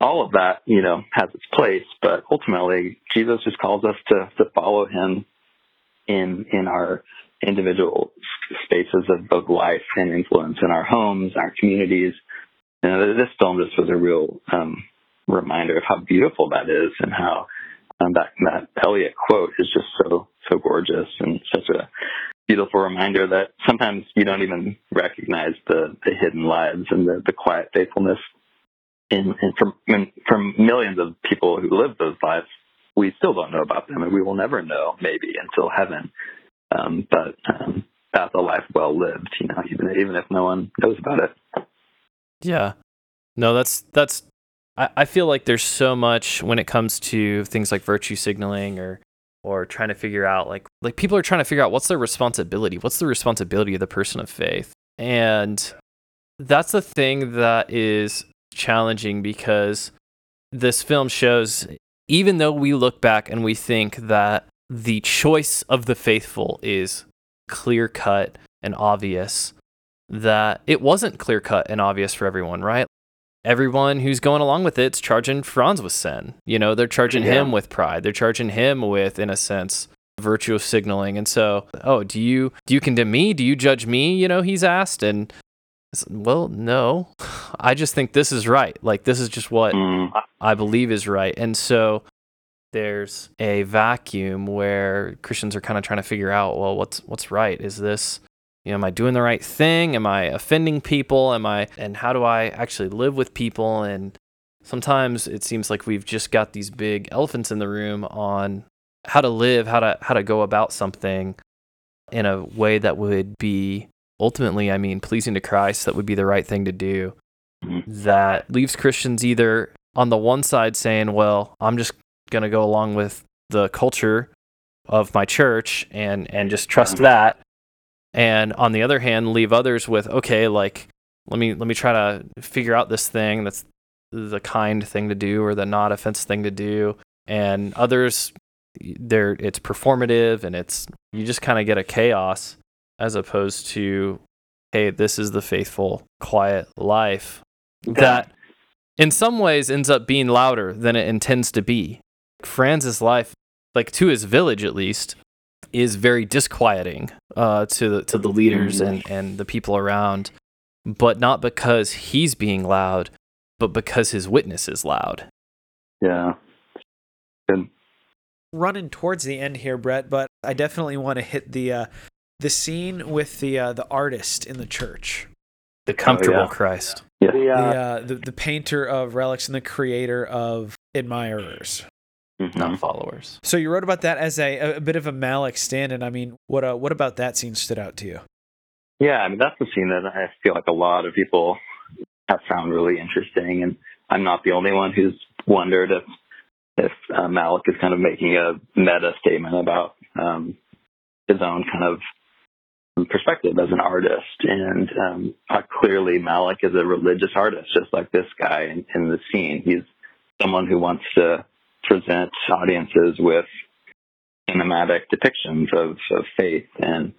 All of that, you know, has its place, but ultimately, Jesus just calls us to to follow Him in in our individual spaces of, of life and influence in our homes, our communities. And this film just was a real um, reminder of how beautiful that is and how um, that that Eliot quote is just so so gorgeous and such a beautiful reminder that sometimes you don't even recognize the, the hidden lives and the, the quiet faithfulness in, in from in, from millions of people who live those lives. We still don't know about them, and we will never know maybe until heaven. Um, but um, that's a life well lived, you know, even even if no one knows about it.
Yeah. No, that's that's I, feel like there's so much when it comes to things like virtue signaling or or trying to figure out like like people are trying to figure out what's their responsibility. What's the responsibility of the person of faith? And that's the thing that is challenging because this film shows even though we look back and we think that the choice of the faithful is clear cut and obvious that it wasn't clear cut and obvious for everyone, right? Everyone who's going along with it's charging Franz with sin. You know, they're charging
Yeah.
him with pride. They're charging him with, in a sense, virtuous signaling. And so, oh, do you do you condemn me? Do you judge me? You know, he's asked, and well, no, I just think this is right. Like this is just what
Mm,
I believe is right. And so there's a vacuum where Christians are kind of trying to figure out, well, what's what's right? Is this, you know, am I doing the right thing? Am I offending people? Am I and how do I actually live with people? And sometimes it seems like we've just got these big elephants in the room on how to live, how to how to go about something in a way that would be ultimately, I mean, pleasing to Christ, that would be the right thing to do
Mhm.
that leaves Christians either on the one side saying, well, I'm just going to go along with the culture of my church and and just trust that and on the other hand leave others with okay like let me let me try to figure out this thing that's the kind thing to do or the not offensive thing to do and others they're it's performative and it's you just kind of get a chaos as opposed to hey this is the faithful quiet life that in some ways ends up being louder than it intends to be. Franz's life, like to his village at least, is very disquieting uh, to the, to the leaders and, and the people around, but not because he's being loud, but because his witness is loud.
yeah. Good.
running towards the end here, Brett, but I definitely want to hit the uh, the scene with the uh, the artist in the church,
The comfortable
yeah.
Christ.
Yeah.
the, uh, the the painter of relics and the creator of admirers.
Mhm.
Not followers.
So you wrote about that as a, a bit of a Malick stand-in. I mean, what uh, what about that scene stood out to you?
Yeah, I mean that's the scene that I feel like a lot of people have found really interesting, and I'm not the only one who's wondered if if uh, Malick is kind of making a meta statement about um, his own kind of perspective as an artist. And um, uh, clearly, Malick is a religious artist, just like this guy in, in the scene. He's someone who wants to present audiences with cinematic depictions of, of faith and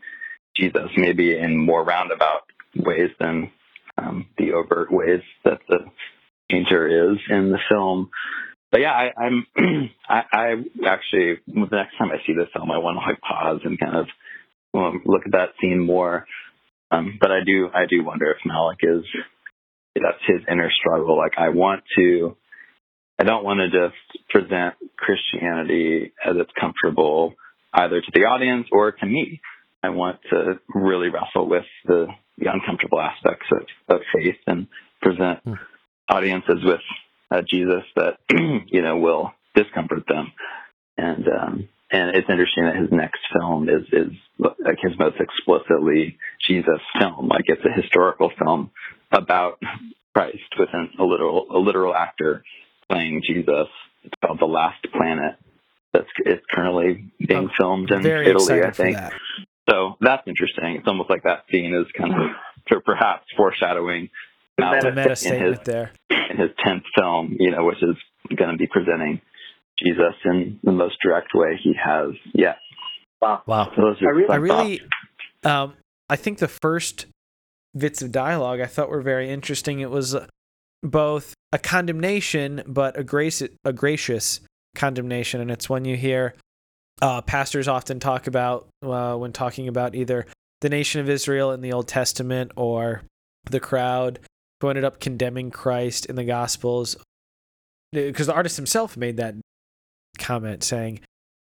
Jesus, maybe in more roundabout ways than um, the overt ways that the painter is in the film. But yeah, I, I'm I, I actually the next time I see this film, I want to like pause and kind of um, look at that scene more. Um, but I do I do wonder if Malick is that's his inner struggle. Like I want to, I don't want to just present Christianity as it's comfortable either to the audience or to me. I want to really wrestle with the the uncomfortable aspects of, of faith and present
Hmm.
audiences with a Jesus that you know will discomfort them. And um, and it's interesting that his next film is is like his most explicitly Jesus film. Like it's a historical film about Christ with an, a literal a literal actor playing Jesus. It's called The Last Planet. That's it's currently being
I'm
filmed in Italy, I think.
that.
So that's interesting. It's almost like that scene is kind of per- perhaps foreshadowing
The meta
in his
there.
in his tenth film, you know, which is going to be presenting Jesus in the most direct way he has yet.
Wow.
So those are
I really-
I really, um, I think the first bits of dialogue I thought were very interesting. It was uh, both a condemnation, but a grace, a gracious condemnation, and it's when you hear uh, pastors often talk about uh, when talking about either the nation of Israel in the Old Testament or the crowd who ended up condemning Christ in the Gospels, because the artist himself made that comment saying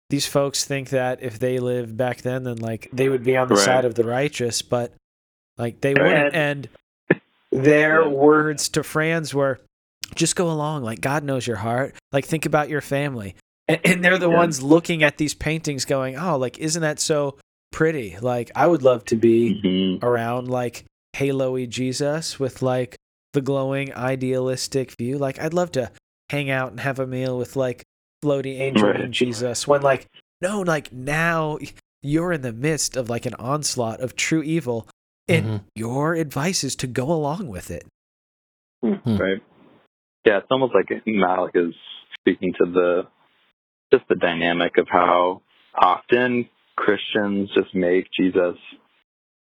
these folks think that if they lived back then, then like they would be on the
Right.
side of the righteous, but like they wouldn't. And their words to Franz were, "Just go along. Like God knows your heart. Like think about your family." And, and they're the
Yeah.
ones looking at these paintings, going, "Oh, like isn't that so pretty? Like I would love to be
Mhm.
around like halo-y Jesus with like the glowing idealistic view. Like I'd love to hang out and have a meal with like floaty angel
Right.
and Jesus when like no like now you're in the midst of like an onslaught of true evil and
Mhm.
your advice is to go along with it.
Hmm.
Right. Yeah, it's almost like Malick is speaking to the just the dynamic of how often Christians just make Jesus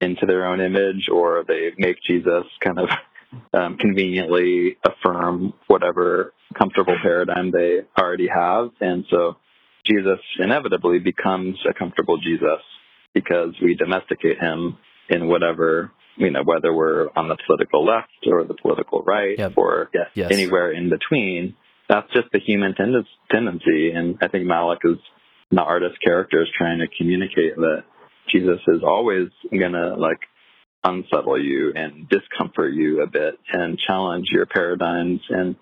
into their own image, or they make Jesus kind of um, conveniently affirm whatever comfortable paradigm they already have, and so Jesus inevitably becomes a comfortable Jesus because we domesticate him in whatever you know, whether we're on the political left or the political right
Yep.
or
Yes.
anywhere in between. That's just the human tend- tendency. And I think Malick is the artist character is trying to communicate that Jesus is always going to like unsettle you and discomfort you a bit and challenge your paradigms and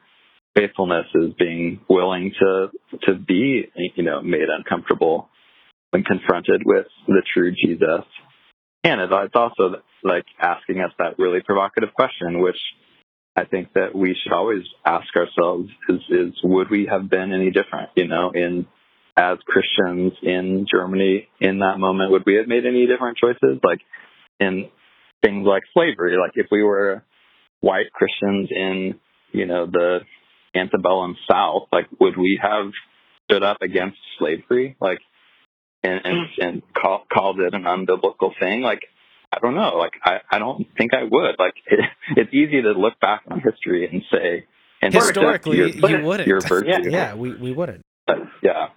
faithfulness is being willing to to be you know made uncomfortable when confronted with the true Jesus. And it's also like asking us that really provocative question, which I think that we should always ask ourselves is, is would we have been any different, you know, in as Christians in Germany in that moment, would we have made any different choices? Like in things like slavery, like if we were white Christians in, you know, the antebellum South, like would we have stood up against slavery? Like and and, hmm. and call, called it an unbiblical thing? Like I don't know. Like I, I don't think I would. Like it, it's easy to look back on history and say, and
Historically,
your,
you wouldn't.
Your virtue.
Yeah, we, we wouldn't.
But, yeah.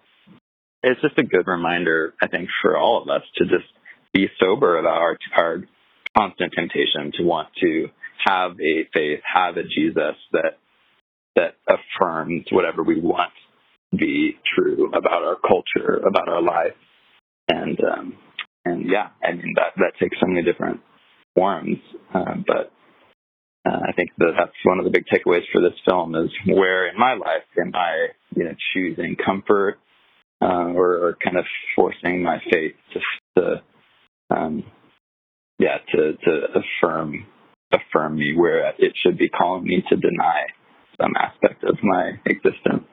It's just a good reminder, I think, for all of us to just be sober about our, our constant temptation to want to have a faith, have a Jesus that that affirms whatever we want to be true about our culture, about our life, and um, and yeah, I mean that that takes so many different forms, uh, but uh, I think that that's one of the big takeaways for this film is where in my life am I, you know, choosing comfort uh, or, or kind of forcing my faith to, to um, yeah, to, to affirm affirm me where it should be calling me to deny some aspect of my existence.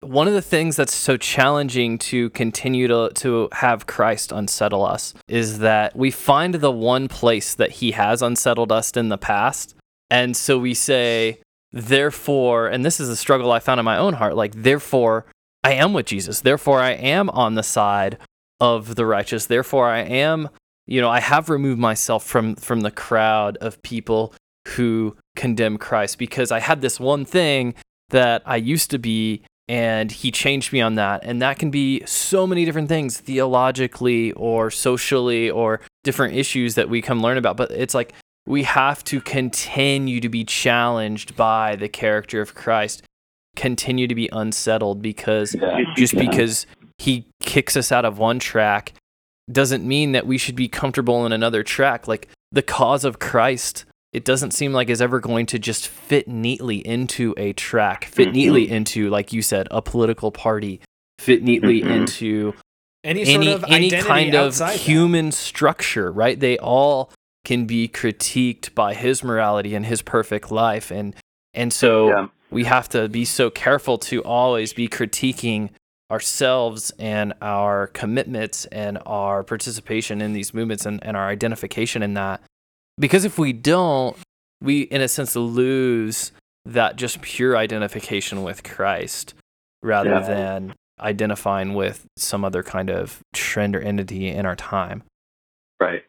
One of the things that's so challenging to continue to, to have Christ unsettle us is that we find the one place that he has unsettled us in the past. And so we say, therefore, and this is a struggle I found in my own heart, like, therefore, I am with Jesus. Therefore, I am on the side of the righteous. Therefore, I am, you know, I have removed myself from from the crowd of people who condemn Christ because I had this one thing that I used to be and he changed me on that and that can be so many different things theologically or socially or different issues that we come learn about but it's like we have to continue to be challenged by the character of Christ continue to be unsettled because
Yeah.
just
Yeah.
because he kicks us out of one track doesn't mean that we should be comfortable in another track like the cause of Christ it doesn't seem like is ever going to just fit neatly into a track, fit
Mhm.
neatly into, like you said, a political party, fit neatly
Mhm.
into
Any sort
any
of
any
identity
kind of
outside that.
human structure, right? They all can be critiqued by his morality and his perfect life, and and so
Yeah.
we have to be so careful to always be critiquing ourselves and our commitments and our participation in these movements and, and our identification in that. Because if we don't, we, in a sense, lose that just pure identification with Christ rather
Yeah.
than identifying with some other kind of trend or entity in our time.
Right.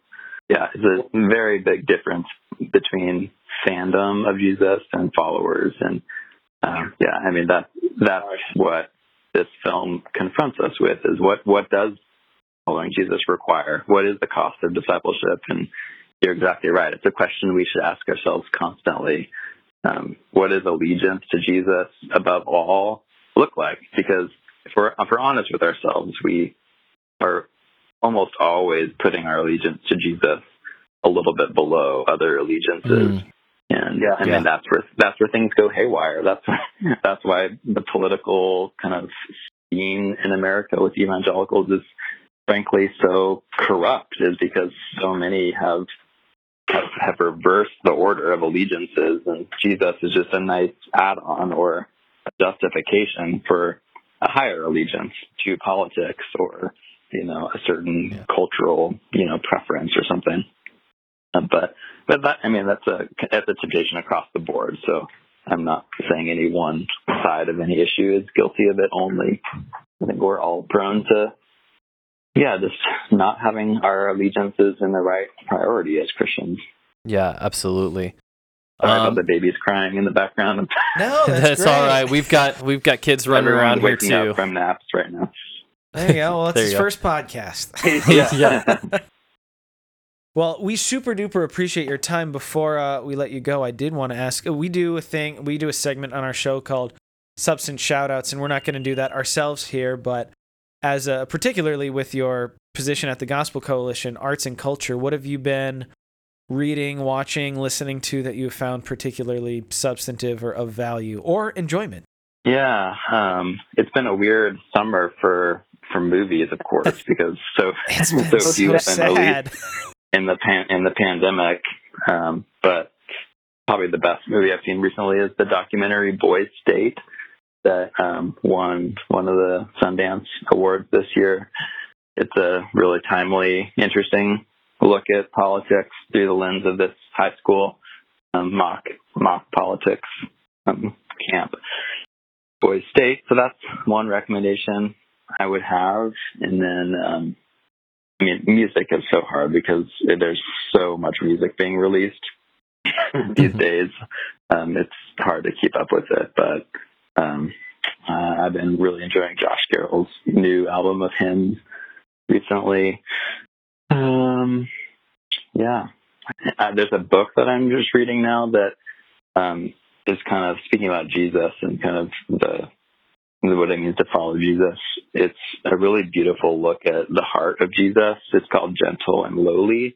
Yeah, it's a very big difference between fandom of Jesus and followers, and um, yeah, I mean that that's what this film confronts us with is what what does following Jesus require? What is the cost of discipleship? And you're exactly right. It's a question we should ask ourselves constantly. Um, what does allegiance to Jesus above all look like? Because if we're if we're honest with ourselves, we are almost always putting our allegiance to Jesus a little bit below other allegiances. And
Yeah.
I
Yeah.
mean that's where that's where things go haywire. That's that's why the political kind of scene in America with evangelicals is frankly so corrupt is because so many have have, have reversed the order of allegiances and Jesus is just a nice add on or a justification for a higher allegiance to politics or you know a certain
Yeah.
cultural you know preference or something uh, but but that I mean that's a that's a temptation across the board. So I'm not saying any one side of any issue is guilty of it only. I think we're all prone to yeah, just not having our allegiances in the right priority as Christians.
Yeah, absolutely.
Sorry
Um,
about the babies crying in the background.
No, that's,
that's
great.
all right. We've got we've got kids running
Everyone's
around here too.
up from naps right now.
There you go. Well, that's his
go.
first podcast.
yeah.
Well, we super duper appreciate your time. Before uh, we let you go, I did want to ask. uh, We do a thing. We do a segment on our show called Substance Shoutouts, and we're not going to do that ourselves here. But as a, particularly with your position at the Gospel Coalition, Arts and Culture, what have you been reading, watching, listening to that you have found particularly substantive or of value or enjoyment?
Yeah, um, it's been a weird summer for for movies, of course, because so so
been
few
so
have been released. in the pan- in the pandemic. Um, but probably the best movie I've seen recently is the documentary Boys State that um, won one of the Sundance Awards this year. It's a really timely, interesting look at politics through the lens of this high school um, mock mock politics um, camp. Boys State. So that's one recommendation I would have, and then. Um, I mean, music is so hard because there's so much music being released these days. Um, it's hard to keep up with it, but um, uh, I've been really enjoying Josh Garrels' new album of hymns recently. Um, yeah, uh, there's a book that I'm just reading now that um, is kind of speaking about Jesus and kind of the what it means to follow Jesus. It's a really beautiful look at the heart of Jesus. It's called Gentle and Lowly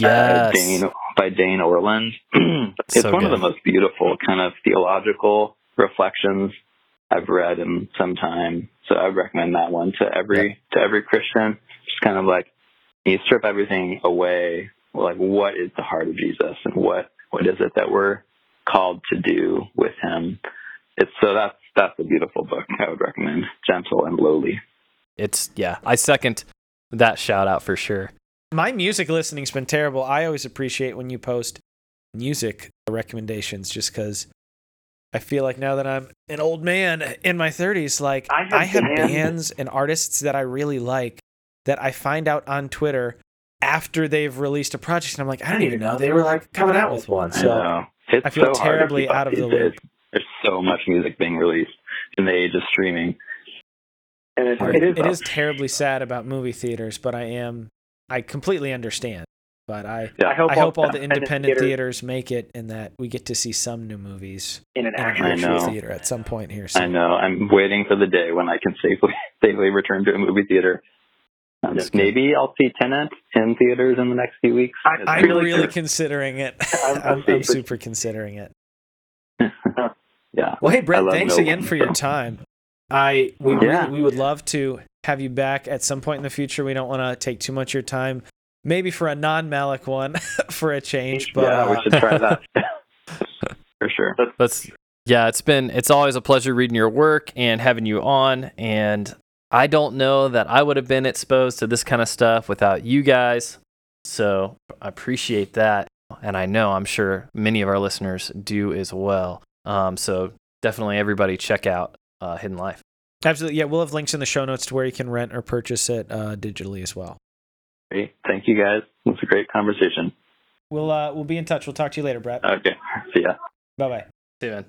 by
Yes.
Dane, by Dane Ortlund. it's
So
one of the most beautiful kind of theological reflections I've read in some time. So I would recommend that one to every to every Christian. Just kind of like you strip everything away, like what is the heart of Jesus and what what is it that we're called to do with him. It's so that's that's a beautiful book. I would recommend Gentle and Lowly.
It's yeah. I second that shout out for sure.
My music listening's been terrible. I always appreciate when you post music recommendations just because I feel like now that I'm an old man in my 30s, like
I have
I have
bands-
bands and artists that I really like that I find out on Twitter after they've released a project. And I'm like, I don't even know they were like coming out with one.
I
So
know. It's
I feel
so
terribly
keep
out of the loop.
There's so much music being released in the age of streaming.
And it's,
it
it is,
it is terribly sad about movie theaters, but I am, I completely understand. But I,
Yeah.
I hope,
I hope all the
independent
independent
theaters
theaters make it and that we get to see some new movies
in an actual
actual theater at some point here Soon.
I know. I'm waiting for the day when I can safely safely return to a movie theater. Um, maybe I'll see Tenet in theaters in the next few weeks.
I,
I'm
really
really considering it.
I'm-
I'm,
I'm
I'm
super-
super considering it.
yeah.
Well, hey Brett, thanks
Nolan,
again for your time. I we
Yeah.
really, we would love to have you back at some point in the future. We don't want to take too much of your time. Maybe for a non-Malick one for a change, but
yeah, we
uh,
should try that for sure.
That's yeah, it's been it's always a pleasure reading your work and having you on and I don't know that I would have been exposed to this kind of stuff without you guys. So, I appreciate that and I know I'm sure many of our listeners do as well. Um, so definitely everybody check out uh, Hidden Life.
absolutely, yeah, we'll have links in the show notes to where you can rent or purchase it uh, digitally as well.
Great. Thank you guys. It was a great conversation.
We'll uh, we'll be in touch. We'll talk to you later, Brett.
Okay. See ya.
Bye bye.
See you, man.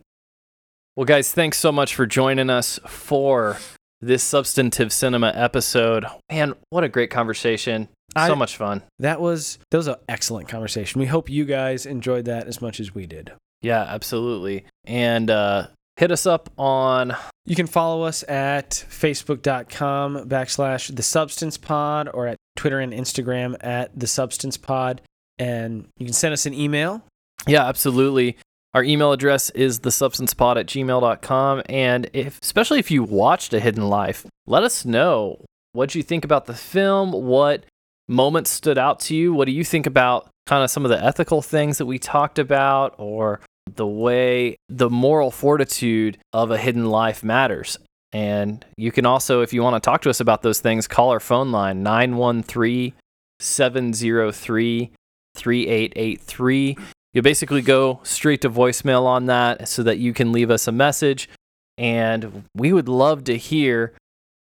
Well, guys, thanks so much for joining us for this substantive cinema episode. Man, what a great conversation.
I-
so much fun.
That was that was an excellent conversation. We hope you guys enjoyed that as much as we did.
Yeah, absolutely. And uh, hit us up on
You can follow us at facebook.com backslash the substance pod or at Twitter and Instagram at the substance pod. And you can send us an email.
Yeah, absolutely. Our email address is thesubstancepod at gmail.com. And if, especially if you watched A Hidden Life, let us know what you think about the film, what moments stood out to you, what do you think about kind of some of the ethical things that we talked about, or the way the moral fortitude of a hidden life matters. And you can also, if you want to talk to us about those things, call our phone line 913 703 3883. You basically go straight to voicemail on that so that you can leave us a message. And we would love to hear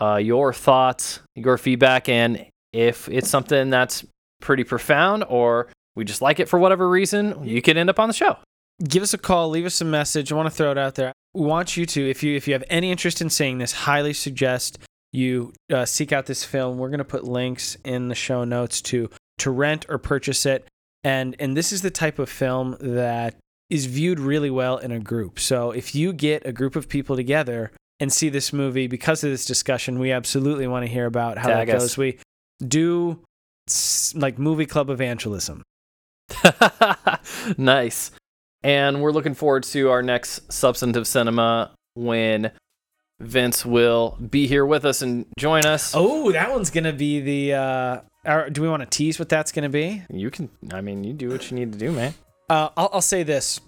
uh, your thoughts, your feedback, and if it's something that's pretty profound or we just like it for whatever reason, you could end up on the show.
Give us a call, leave us a message. I want to throw it out there. We want you to, if you if you have any interest in seeing this, highly suggest you uh, seek out this film. We're going to put links in the show notes to to rent or purchase it. And and this is the type of film that is viewed really well in a group. So if you get a group of people together and see this movie because of this discussion, we absolutely want to hear about how that goes. We do like movie club evangelism.
nice. And we're looking forward to our next substantive cinema when Vince will be here with us and join us.
Oh, that one's gonna be the. Uh, or do we want to tease what that's gonna be?
You can, I mean, you do what you need to do, man.
Uh, I'll, I'll say this.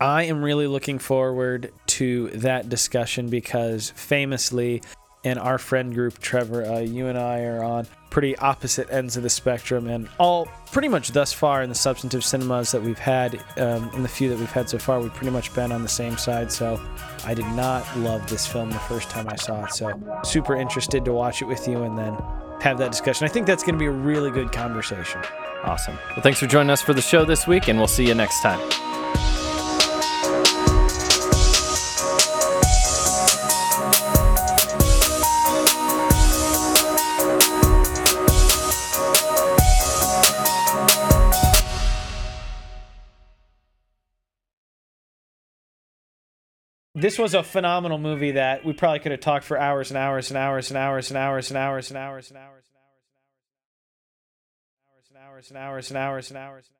I am really looking forward to that discussion because famously, in our friend group, Trevor, uh, you and I are on pretty opposite ends of the spectrum, and all pretty much thus far in the substantive cinemas that we've had, um, in the few that we've had so far, we've pretty much been on the same side. So I did not love this film the first time I saw it. So super interested to watch it with you and then have that discussion. I think that's going to be a really good conversation.
Awesome. Well, thanks for joining us for the show this week, and we'll see you next time.
This was a phenomenal movie that we probably could have talked for hours and hours and hours and hours and hours and hours and hours and hours and hours and hours and hours and hours and hours and hours and hours and hours and hours.